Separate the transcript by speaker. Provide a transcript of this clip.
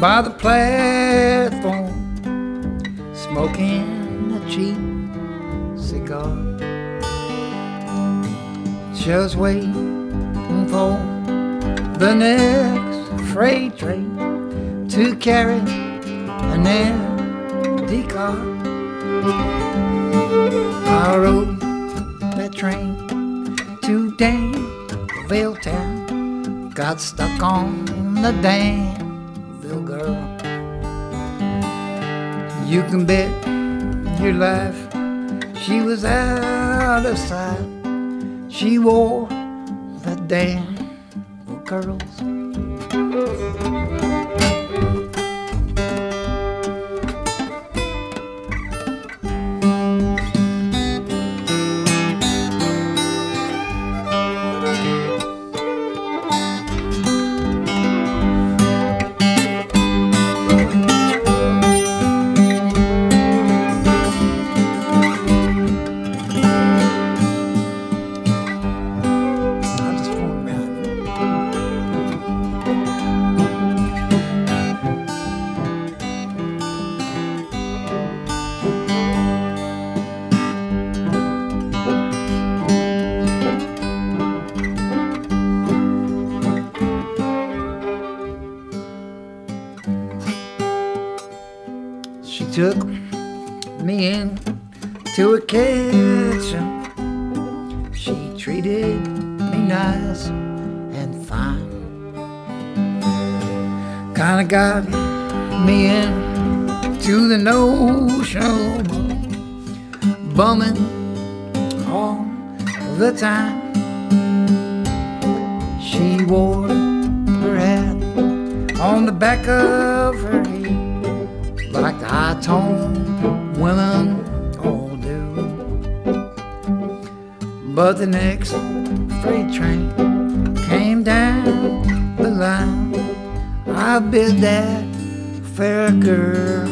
Speaker 1: by the platform, smoking a cheap cigar. Just waiting for the next freight train to carry an empty car. I rode that train to Danville town, got stuck on the Danville girl. You can bet your life she was out of sight. She wore the Danville curls. Took me in to a kitchen. She treated me nice and fine. Kinda got me in to the notion of bumming all the time. She wore her hat on the back of like the high tone women all do. But the next freight train came down the line. I bid that fair girl